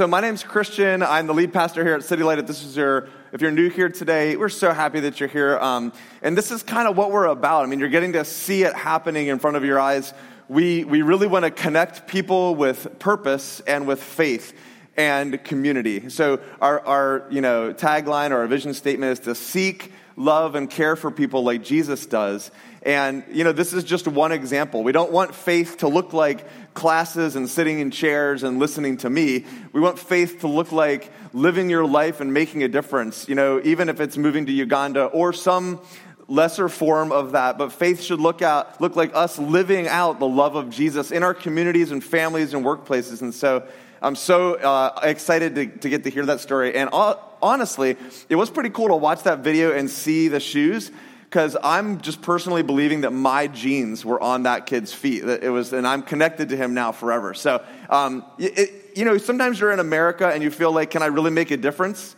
so my name's Christian. I'm the lead pastor here at City Light. If this is your, if you're new here today, we're so happy that you're here. Um, and this is kind of what we're about. I mean, you're getting to see it happening in front of your eyes. We we really want to connect people with purpose and with faith and community. So our our you know tagline or our vision statement is to seek, love, and care for people like Jesus does. And, you know, this is just one example. We don't want faith to look like classes and sitting in chairs and listening to me. We want faith to look like living your life and making a difference, you know, even if it's moving to Uganda or some lesser form of that. But faith should look out, look like us living out the love of Jesus in our communities and families and workplaces. And so I'm so uh, excited to, to get to hear that story. And uh, honestly, it was pretty cool to watch that video and see the shoes because I'm just personally believing that my jeans were on that kid's feet. That it was, and I'm connected to him now forever. So, um, it, you know, sometimes you're in America and you feel like, can I really make a difference?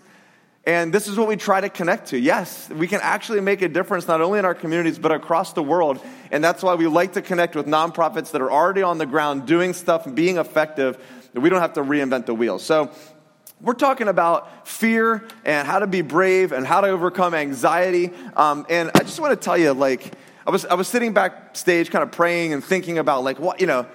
And this is what we try to connect to. Yes, we can actually make a difference not only in our communities, but across the world. And that's why we like to connect with nonprofits that are already on the ground doing stuff and being effective, that we don't have to reinvent the wheel. So, we're talking about fear and how to be brave and how to overcome anxiety. Um, and I just want to tell you, like, I was, I was sitting backstage kind of praying and thinking about, like, what, you know,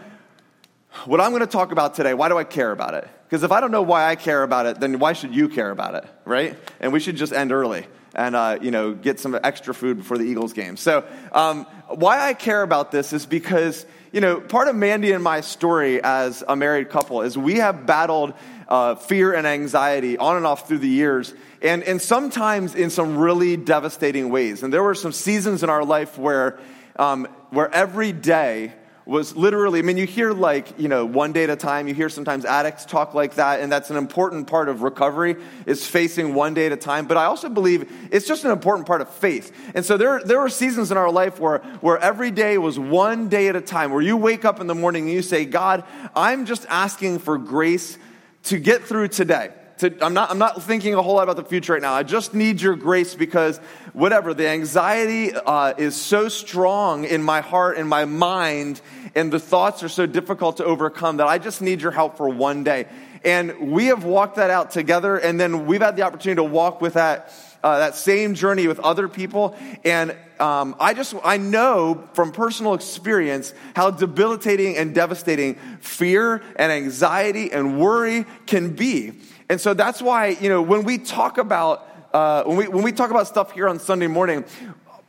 what I'm going to talk about today, why do I care about it? Because if I don't know why I care about it, then why should you care about it, right? And we should just end early and, uh, you know, get some extra food before the Eagles game. So, um, why I care about this is because, you know, part of Mandy and my story as a married couple is we have battled uh, fear and anxiety on and off through the years, and, and sometimes in some really devastating ways. And there were some seasons in our life where, um, where every day was literally, I mean, you hear like, you know, one day at a time, you hear sometimes addicts talk like that, and that's an important part of recovery, is facing one day at a time. But I also believe it's just an important part of faith. And so there, there were seasons in our life where, where every day was one day at a time, where you wake up in the morning and you say, God, I'm just asking for grace to get through today. To, I'm, not, I'm not thinking a whole lot about the future right now. I just need your grace because, whatever, the anxiety uh, is so strong in my heart and my mind, and the thoughts are so difficult to overcome that I just need your help for one day. And we have walked that out together, and then we've had the opportunity to walk with that uh, that same journey with other people. And um, I just, I know from personal experience how debilitating and devastating fear and anxiety and worry can be. And so that's why, you know, when we talk about, uh, when, we, when we talk about stuff here on Sunday morning,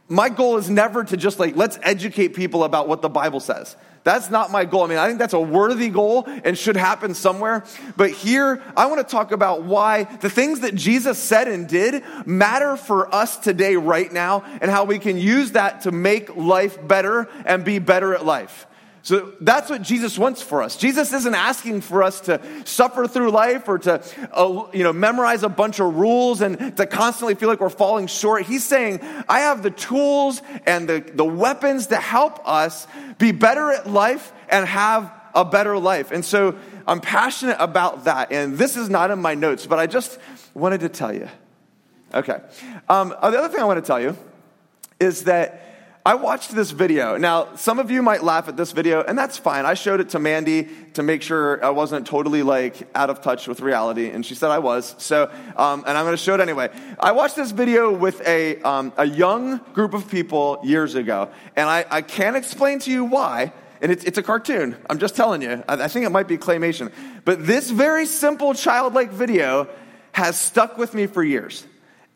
my goal is never to just like, let's educate people about what the Bible says. That's not my goal. I mean, I think that's a worthy goal and should happen somewhere. But here, I want to talk about why the things that Jesus said and did matter for us today, right now, and how we can use that to make life better and be better at life. So that's what Jesus wants for us. Jesus isn't asking for us to suffer through life or to uh, you know, memorize a bunch of rules and to constantly feel like we're falling short. He's saying, I have the tools and the, the weapons to help us be better at life and have a better life. And so I'm passionate about that. And this is not in my notes, but I just wanted to tell you. Okay. Um, the other thing I want to tell you is that I watched this video. Now, some of you might laugh at this video, and that's fine. I showed it to Mandy to make sure I wasn't totally like out of touch with reality, and she said I was. So, um, and I'm going to show it anyway. I watched this video with a um, a young group of people years ago, and I, I can't explain to you why. And it's, it's a cartoon. I'm just telling you. I, I think it might be claymation. But this very simple childlike video has stuck with me for years.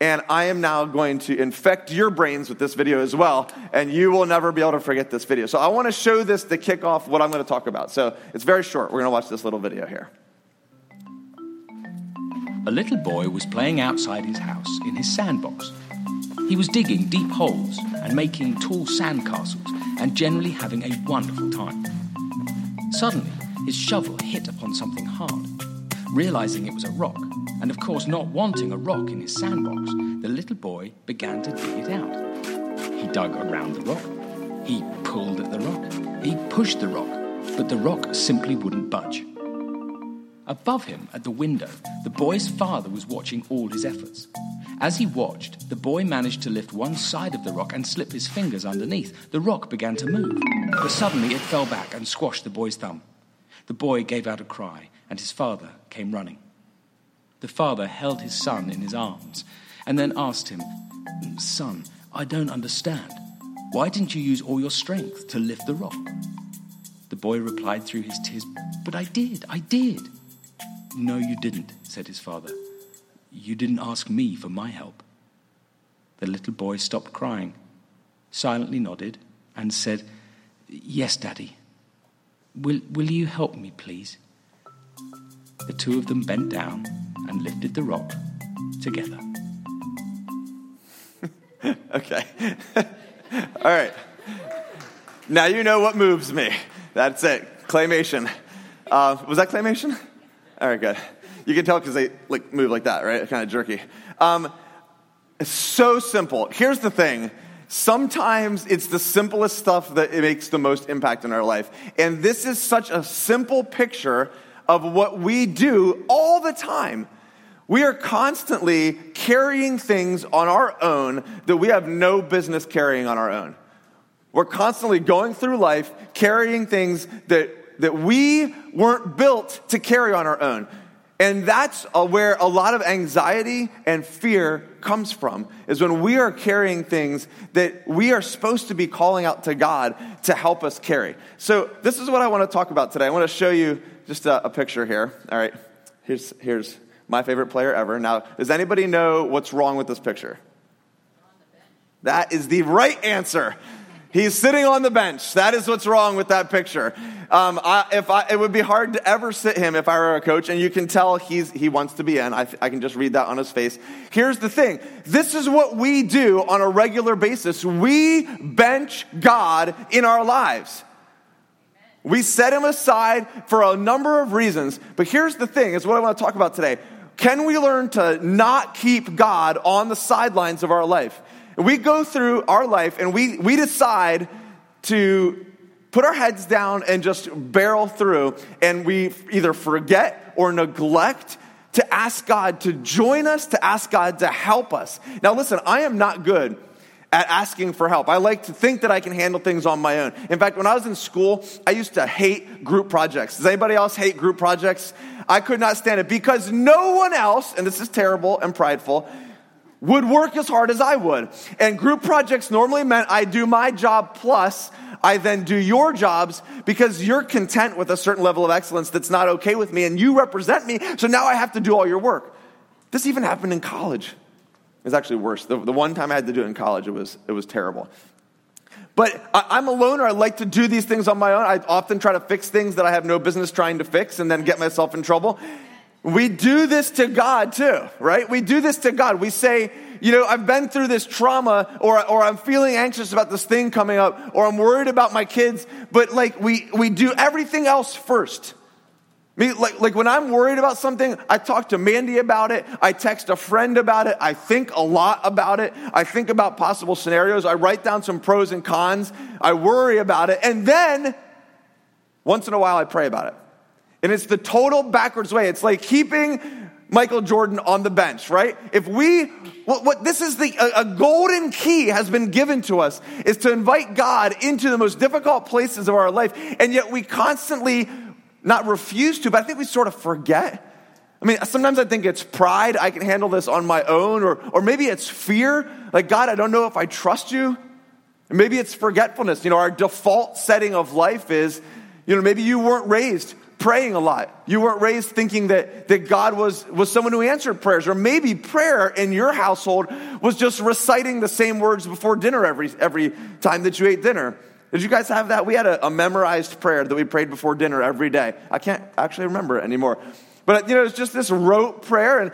And I am now going to infect your brains with this video as well, and you will never be able to forget this video. So I want to show this to kick off what I'm going to talk about. So it's very short. We're going to watch this little video here. A little boy was playing outside his house in his sandbox. He was digging deep holes and making tall sandcastles and generally having a wonderful time. Suddenly, his shovel hit upon something hard. Realizing it was a rock, and of course not wanting a rock in his sandbox, the little boy began to dig it out. He dug around the rock. He pulled at the rock. He pushed the rock, but the rock simply wouldn't budge. Above him, at the window, the boy's father was watching all his efforts. As he watched, the boy managed to lift one side of the rock and slip his fingers underneath. The rock began to move, but suddenly it fell back and squashed the boy's thumb. The boy gave out a cry, and his father came running. The father held his son in his arms and then asked him, Son, I don't understand. Why didn't you use all your strength to lift the rock? The boy replied through his tears, But I did, I did. No, you didn't, said his father. You didn't ask me for my help. The little boy stopped crying, silently nodded, and said, Yes, Daddy. Will, will you help me, please? The two of them bent down and lifted the rock together. okay. All right. Now you know what moves me. That's it. Claymation. Uh, was that claymation? All right, good. You can tell because they like move like that, right? Kind of jerky. Um, so simple. Here's the thing. Sometimes it's the simplest stuff that makes the most impact in our life. And this is such a simple picture of what we do all the time. We are constantly carrying things on our own that we have no business carrying on our own. We're constantly going through life carrying things that, that we weren't built to carry on our own. And that's where a lot of anxiety and fear comes from, is when we are carrying things that we are supposed to be calling out to God to help us carry. So, this is what I want to talk about today. I want to show you just a, a picture here. All right, here's, here's my favorite player ever. Now, does anybody know what's wrong with this picture? That is the right answer. He's sitting on the bench. That is what's wrong with that picture. Um, I, if I, it would be hard to ever sit him if I were a coach, and you can tell he's, he wants to be in. I, I can just read that on his face. Here's the thing this is what we do on a regular basis we bench God in our lives. We set him aside for a number of reasons. But here's the thing is what I want to talk about today. Can we learn to not keep God on the sidelines of our life? We go through our life and we, we decide to put our heads down and just barrel through, and we either forget or neglect to ask God to join us, to ask God to help us. Now, listen, I am not good at asking for help. I like to think that I can handle things on my own. In fact, when I was in school, I used to hate group projects. Does anybody else hate group projects? I could not stand it because no one else, and this is terrible and prideful, would work as hard as I would. And group projects normally meant I do my job plus I then do your jobs because you're content with a certain level of excellence that's not okay with me and you represent me, so now I have to do all your work. This even happened in college. It was actually worse. The, the one time I had to do it in college, it was, it was terrible. But I, am a loner. I like to do these things on my own. I often try to fix things that I have no business trying to fix and then get myself in trouble. We do this to God too, right? We do this to God. We say, you know, I've been through this trauma or, or I'm feeling anxious about this thing coming up or I'm worried about my kids, but like we, we do everything else first. Like, like when I'm worried about something, I talk to Mandy about it. I text a friend about it. I think a lot about it. I think about possible scenarios. I write down some pros and cons. I worry about it. And then once in a while, I pray about it. And it's the total backwards way. It's like keeping Michael Jordan on the bench, right? If we, what, what this is the, a, a, golden key has been given to us is to invite God into the most difficult places of our life. And yet we constantly not refuse to, but I think we sort of forget. I mean, sometimes I think it's pride. I can handle this on my own, or, or maybe it's fear. Like, God, I don't know if I trust you. maybe it's forgetfulness. You know, our default setting of life is, you know, maybe you weren't raised praying a lot. You weren't raised thinking that, that God was, was someone who answered prayers. Or maybe prayer in your household was just reciting the same words before dinner every, every time that you ate dinner. Did you guys have that? We had a, a memorized prayer that we prayed before dinner every day. I can't actually remember it anymore. But, you know, it's just this rote prayer and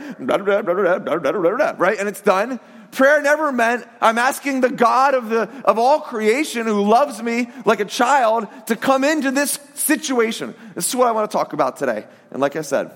right? And it's done. Prayer never meant I'm asking the God of, the, of all creation who loves me like a child to come into this situation. This is what I want to talk about today. And like I said,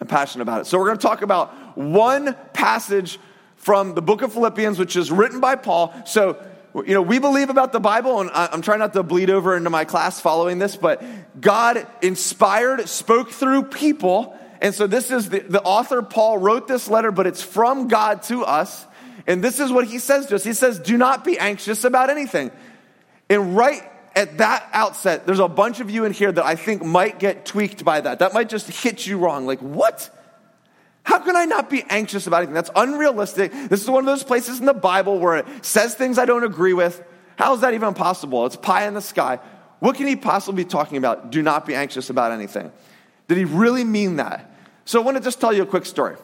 I'm passionate about it. So we're going to talk about one passage from the book of Philippians, which is written by Paul. So, you know, we believe about the Bible, and I'm trying not to bleed over into my class following this, but God inspired, spoke through people. And so this is the, the author, Paul, wrote this letter, but it's from God to us. And this is what he says to us. He says, Do not be anxious about anything. And right at that outset, there's a bunch of you in here that I think might get tweaked by that. That might just hit you wrong. Like, what? How can I not be anxious about anything? That's unrealistic. This is one of those places in the Bible where it says things I don't agree with. How is that even possible? It's pie in the sky. What can he possibly be talking about? Do not be anxious about anything. Did he really mean that? So I want to just tell you a quick story.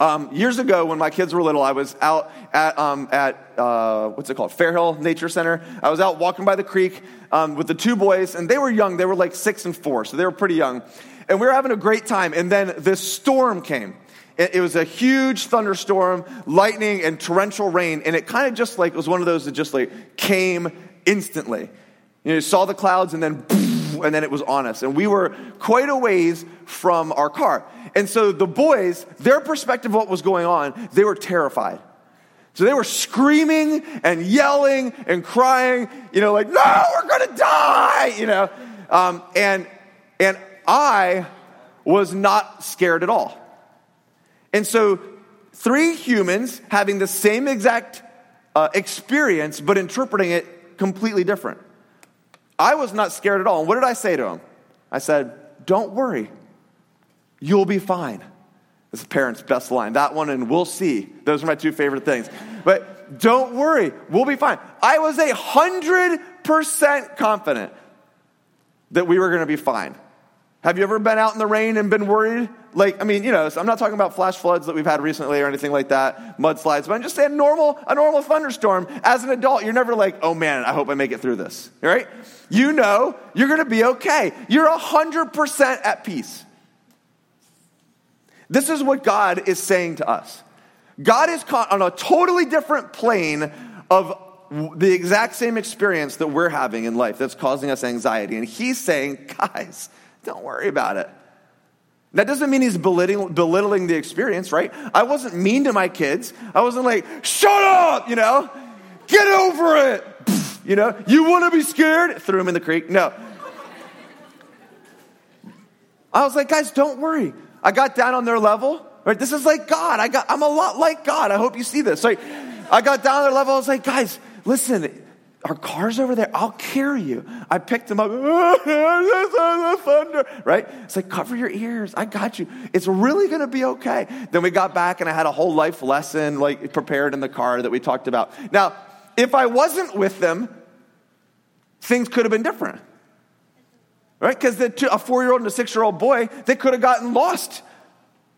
Um, years ago, when my kids were little, I was out at, um, at uh, what's it called? Fairhill Nature Center. I was out walking by the creek um, with the two boys, and they were young. They were like six and four, so they were pretty young. And we were having a great time. And then this storm came. It, was a huge thunderstorm, lightning, and torrential rain. And it kind of just like, was one of those that just like came instantly. You, know, you saw the clouds, and then, and then it was on us. And we were quite a ways from our car. And so the boys, their perspective of what was going on, they were terrified. So they were screaming and yelling and crying, you know, like, no, we're gonna die, you know. Um, and, and I was not scared at all. And so, three humans having the same exact uh, experience, but interpreting it completely different. I was not scared at all. And what did I say to him? I said, Don't worry, you'll be fine. It's a parent's best line. That one and we'll see. Those are my two favorite things. But don't worry, we'll be fine. I was a hundred percent confident that we were going to be fine. Have you ever been out in the rain and been worried? Like, I mean, you know, I'm not talking about flash floods that we've had recently or anything like that, mudslides, but I'm just saying normal, a normal thunderstorm. As an adult, you're never like, oh man, I hope I make it through this, right? You know you're gonna be okay. You're 100% at peace. This is what God is saying to us. God is caught on a totally different plane of the exact same experience that we're having in life that's causing us anxiety. And He's saying, guys, don't worry about it. That doesn't mean he's belittling, belittling the experience, right? I wasn't mean to my kids. I wasn't like, shut up, you know, get over it. You know, you want to be scared? Threw him in the creek. No. I was like, guys, don't worry. I got down on their level. Right? This is like God. I got, I'm a lot like God. I hope you see this. Like, I got down on their level. I was like, guys, listen, our car's over there. I'll carry you. I picked him up. thunder, right? It's like, cover your ears. I got you. It's really going to be okay. Then we got back and I had a whole life lesson like prepared in the car that we talked about. Now, if I wasn't with them, things could have been different. Right? Because a four year old and a six year old boy, they could have gotten lost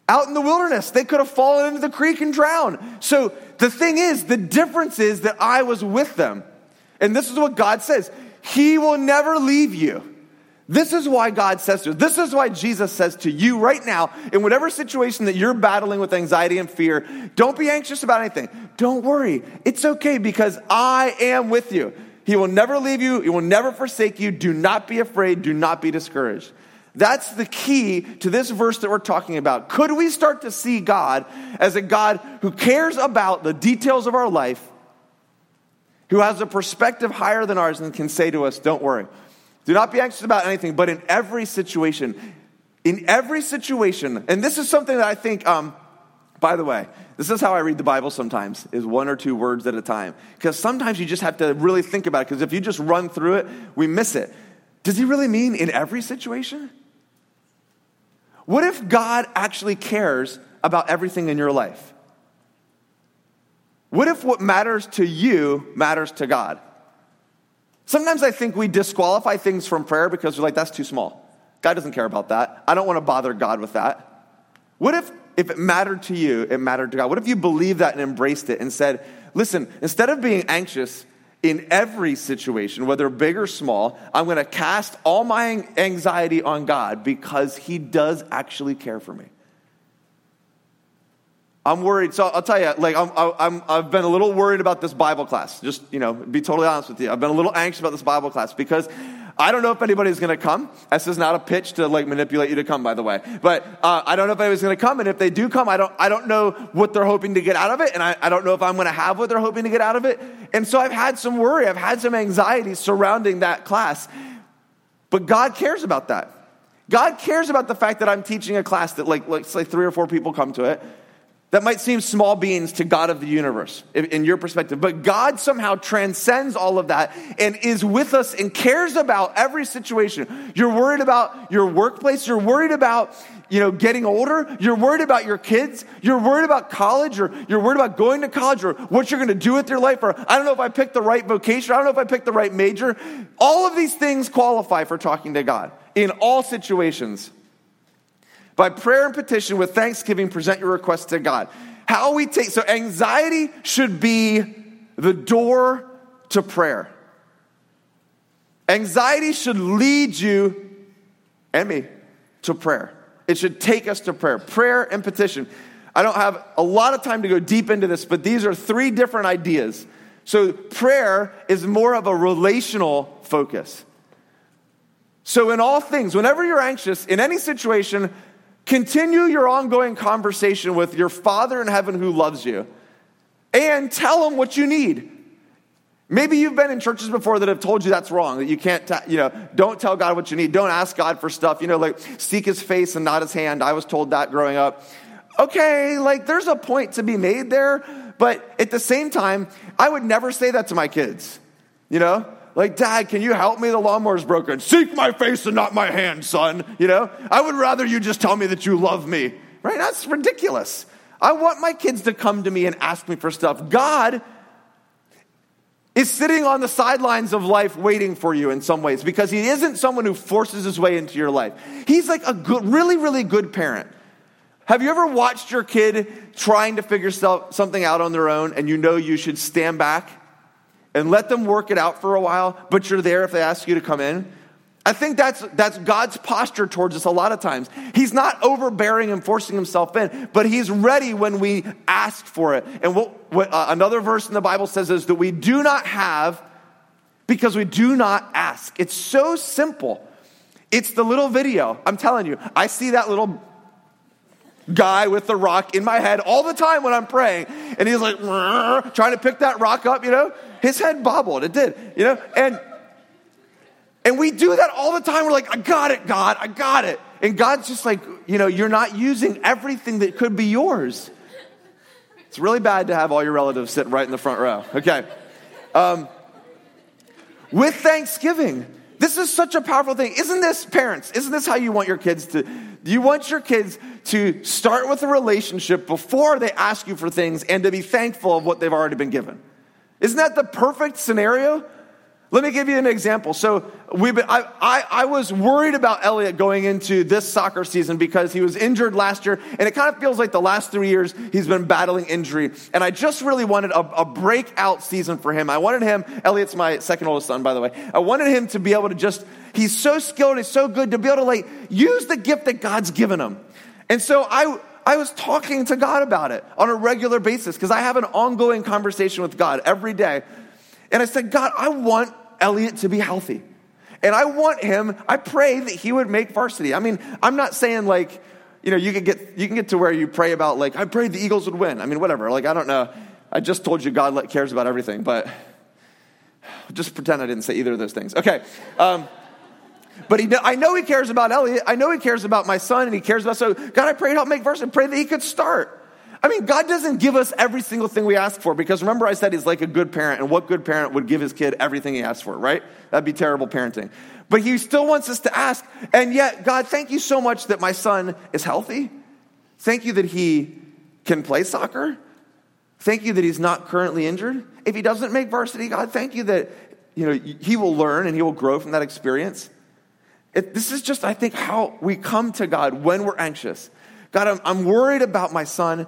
out in the wilderness. They could have fallen into the creek and drowned. So the thing is, the difference is that I was with them. And this is what God says He will never leave you. This is why God says to you. This is why Jesus says to you right now, in whatever situation that you're battling with anxiety and fear, don't be anxious about anything. Don't worry. It's okay because I am with you. He will never leave you. He will never forsake you. Do not be afraid. Do not be discouraged. That's the key to this verse that we're talking about. Could we start to see God as a God who cares about the details of our life who has a perspective higher than ours and can say to us, Don't worry. Do not be anxious about anything, but in every situation, in every situation, and this is something that I think, um, by the way, this is how I read the Bible sometimes, is one or two words at a time. Because sometimes you just have to really think about it, because if you just run through it, we miss it. Does he really mean in every situation? What if God actually cares about everything in your life? What if what matters to you matters to God? Sometimes I think we disqualify things from prayer because we're like, that's too small. God doesn't care about that. I don't want to bother God with that. What if, if it mattered to you, it mattered to God? What if you believed that and embraced it and said, listen, instead of being anxious in every situation, whether big or small, I'm going to cast all my anxiety on God because He does actually care for me. I'm worried. So I'll tell you, like, I'm, I'm, I've been a little worried about this Bible class. Just, you know, be totally honest with you. I've been a little anxious about this Bible class because I don't know if anybody's going to come. This is not a pitch to like manipulate you to come, by the way. But uh, I don't know if anybody's going to come. And if they do come, I don't, I don't know what they're hoping to get out of it. And I, I don't know if I'm going to have what they're hoping to get out of it. And so I've had some worry. I've had some anxiety surrounding that class. But God cares about that. God cares about the fact that I'm teaching a class that like, like say three or four people come to it that might seem small beings to God of the universe in your perspective. But God somehow transcends all of that and is with us and cares about every situation. You're worried about your workplace. You're worried about, you know, getting older. You're worried about your kids. You're worried about college or you're worried about going to college or what you're going to do with your life. Or I don't know if I picked the right vocation. I don't know if I picked the right major. All of these things qualify for talking to God in all situations. By prayer and petition with thanksgiving, present your requests to God. How we take, so anxiety should be the door to prayer. Anxiety should lead you and me to prayer. It should take us to prayer. Prayer and petition. I don't have a lot of time to go deep into this, but these are three different ideas. So, prayer is more of a relational focus. So, in all things, whenever you're anxious, in any situation, Continue your ongoing conversation with your Father in heaven who loves you and tell him what you need. Maybe you've been in churches before that have told you that's wrong, that you can't, t- you know, don't tell God what you need. Don't ask God for stuff, you know, like seek his face and not his hand. I was told that growing up. Okay, like there's a point to be made there, but at the same time, I would never say that to my kids, you know? Like, Dad, can you help me? The lawnmower's broken. Seek my face and not my hand, son. You know, I would rather you just tell me that you love me, right? That's ridiculous. I want my kids to come to me and ask me for stuff. God is sitting on the sidelines of life waiting for you in some ways because he isn't someone who forces his way into your life. He's like a good, really, really good parent. Have you ever watched your kid trying to figure something out on their own and you know you should stand back and let them work it out for a while, but you're there if they ask you to come in. I think that's, that's God's posture towards us a lot of times. He's not overbearing and forcing himself in, but he's ready when we ask for it. And what, uh, another verse in the Bible says is that we do not have because we do not ask. It's so simple. It's the little video. I'm telling you, I see that little guy with the rock in my head all the time when I'm praying. And he's like, trying to pick that rock up, you know? His head bobbled. It did, you know? And and we do that all the time. We're like, I got it, God, I got it. And God's just like, you know, you're not using everything that could be yours. It's really bad to have all your relatives sit right in the front row. Okay. Um, with Thanksgiving, this is such a powerful thing. Isn't this, parents, isn't this how you want your kids to? Do you want your kids to start with a relationship before they ask you for things and to be thankful of what they've already been given? Isn't that the perfect scenario? Let me give you an example. So we've been, I, I, I, was worried about Elliot going into this soccer season because he was injured last year, and it kind of feels like the last three years he's been battling injury. And I just really wanted a, a breakout season for him. I wanted him, Elliot's my second oldest son, by the way. I wanted him to be able to just, he's so skilled, he's so good to be able to like use the gift that God's given him. And so I, I was talking to God about it on a regular basis because I have an ongoing conversation with God every day. And I said, God, I want Elliot to be healthy. And I want him, I pray that he would make varsity. I mean, I'm not saying like, you know, you can get you can get to where you pray about like, I prayed the Eagles would win. I mean, whatever. Like, I don't know. I just told you God cares about everything, but just pretend I didn't say either of those things. Okay. Um, but he, I know he cares about Elliot. I know he cares about my son, and he cares about. So God, I pray help make varsity. Pray that he could start. I mean, God doesn't give us every single thing we ask for because remember, I said he's like a good parent, and what good parent would give his kid everything he asks for, right? That'd be terrible parenting. But he still wants us to ask. And yet, God, thank you so much that my son is healthy. Thank you that he can play soccer. Thank you that he's not currently injured. If he doesn't make varsity, God, thank you that you know he will learn and he will grow from that experience. It, this is just, I think, how we come to God when we're anxious. God, I'm, I'm worried about my son.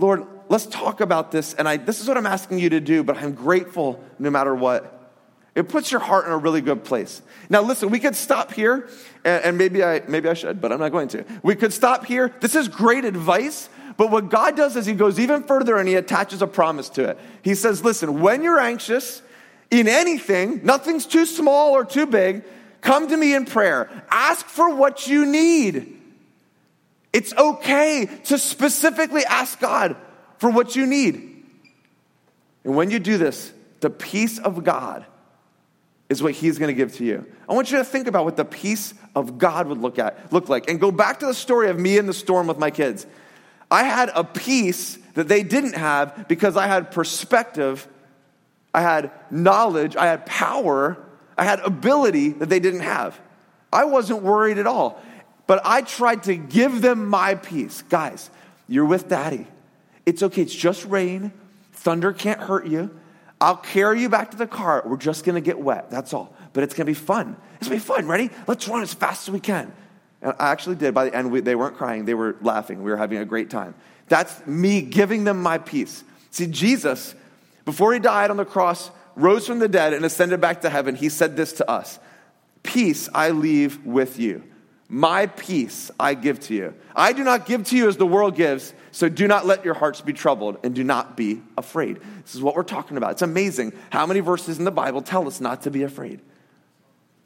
Lord, let's talk about this. And I, this is what I'm asking you to do, but I'm grateful no matter what. It puts your heart in a really good place. Now, listen, we could stop here, and, and maybe, I, maybe I should, but I'm not going to. We could stop here. This is great advice, but what God does is He goes even further and He attaches a promise to it. He says, listen, when you're anxious in anything, nothing's too small or too big, come to me in prayer. Ask for what you need. It's okay to specifically ask God for what you need. And when you do this, the peace of God is what he's going to give to you. I want you to think about what the peace of God would look at look like and go back to the story of me in the storm with my kids. I had a peace that they didn't have because I had perspective, I had knowledge, I had power, I had ability that they didn't have. I wasn't worried at all. But I tried to give them my peace. Guys, you're with daddy. It's okay, it's just rain. Thunder can't hurt you. I'll carry you back to the car. We're just gonna get wet. That's all. But it's gonna be fun. It's gonna be fun. Ready? Let's run as fast as we can. And I actually did. By the end, we, they weren't crying, they were laughing. We were having a great time. That's me giving them my peace. See, Jesus, before he died on the cross, rose from the dead and ascended back to heaven, he said this to us Peace I leave with you. My peace I give to you. I do not give to you as the world gives, so do not let your hearts be troubled and do not be afraid. This is what we're talking about. It's amazing how many verses in the Bible tell us not to be afraid.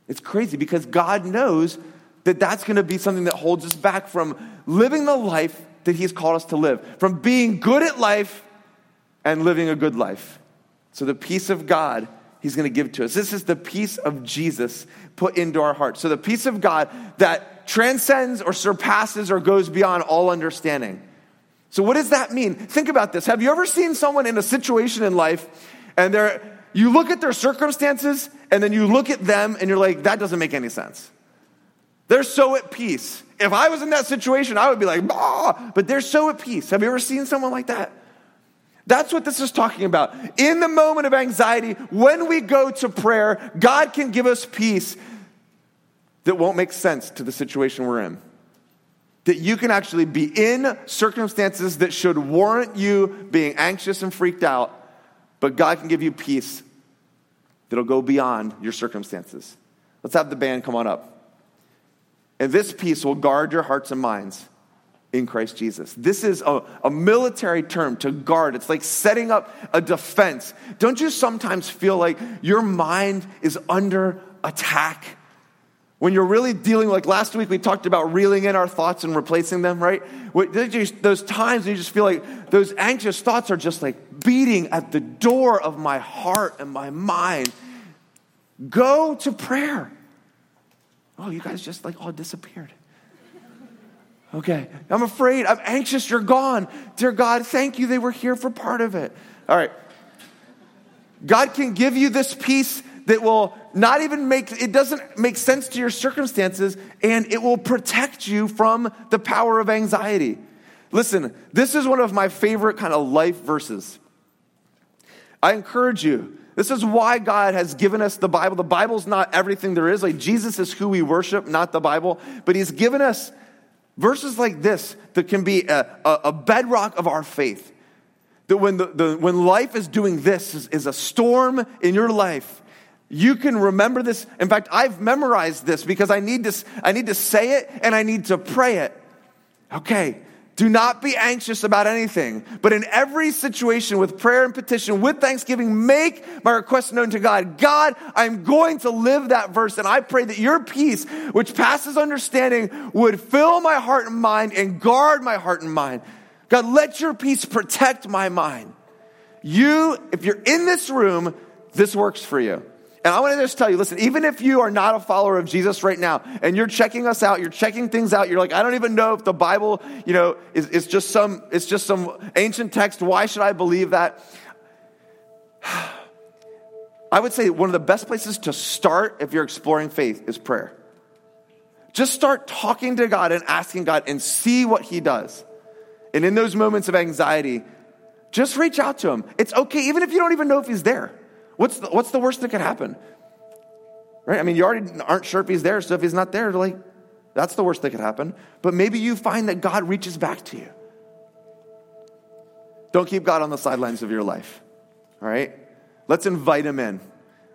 It's crazy because God knows that that's going to be something that holds us back from living the life that He's called us to live, from being good at life and living a good life. So the peace of God He's going to give to us. This is the peace of Jesus put into our hearts. So the peace of God that transcends or surpasses or goes beyond all understanding. So what does that mean? Think about this. Have you ever seen someone in a situation in life and they're you look at their circumstances and then you look at them and you're like that doesn't make any sense. They're so at peace. If I was in that situation, I would be like, bah! but they're so at peace. Have you ever seen someone like that? That's what this is talking about. In the moment of anxiety, when we go to prayer, God can give us peace that won't make sense to the situation we're in. That you can actually be in circumstances that should warrant you being anxious and freaked out, but God can give you peace that'll go beyond your circumstances. Let's have the band come on up. And this peace will guard your hearts and minds in Christ Jesus. This is a, a, military term to guard. It's like setting up a defense. Don't you sometimes feel like your mind is under attack? When you're really dealing, like last week we talked about reeling in our thoughts and replacing them, right? Those times you just feel like those anxious thoughts are just like beating at the door of my heart and my mind. Go to prayer. Oh, you guys just like all disappeared. Okay, I'm afraid, I'm anxious, you're gone. Dear God, thank you, they were here for part of it. All right. God can give you this peace that will not even make it doesn't make sense to your circumstances and it will protect you from the power of anxiety. Listen, this is one of my favorite kind of life verses. I encourage you this is why God has given us the Bible. The Bible's not everything there is. Like Jesus is who we worship, not the Bible. But He's given us verses like this that can be a, a, a bedrock of our faith. That when, the, the, when life is doing this, is, is a storm in your life, you can remember this. In fact, I've memorized this because I need to, I need to say it and I need to pray it. Okay, do not be anxious about anything, but in every situation with prayer and petition, with thanksgiving, make my request known to God. God, I'm going to live that verse, and I pray that your peace, which passes understanding, would fill my heart and mind and guard my heart and mind. God, let your peace protect my mind. You, if you're in this room, this works for you. And I want to just tell you, listen, even if you are not a follower of Jesus right now and you're checking us out, you're checking things out, you're like, I don't even know if the Bible, you know, is, is just some, it's just some ancient text. Why should I believe that? I would say one of the best places to start if you're exploring faith is prayer. Just start talking to God and asking God and see what He does. And in those moments of anxiety, just reach out to Him. It's okay, even if you don't even know if He's there. What's the, what's the worst that could happen? Right? I mean, you already aren't sure if he's there, so if he's not there, like, that's the worst that could happen. But maybe you find that God reaches back to you. Don't keep God on the sidelines of your life. All right? Let's invite him in.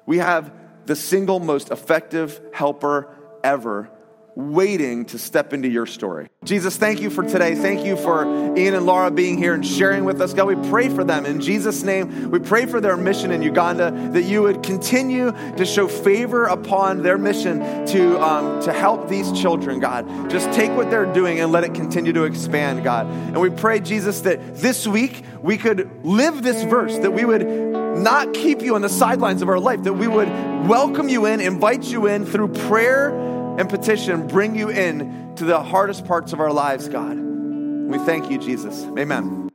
We have the single most effective helper ever waiting to step into your story. Jesus, thank you for today. Thank you for Ian and Laura being here and sharing with us. God, we pray for them in Jesus' name. We pray for their mission in Uganda that you would continue to show favor upon their mission to, um, to help these children, God. Just take what they're doing and let it continue to expand, God. And we pray, Jesus, that this week we could live this verse, that we would not keep you on the sidelines of our life, that we would welcome you in, invite you in through prayer and petition bring you in to the hardest parts of our lives, God. We thank you, Jesus. Amen.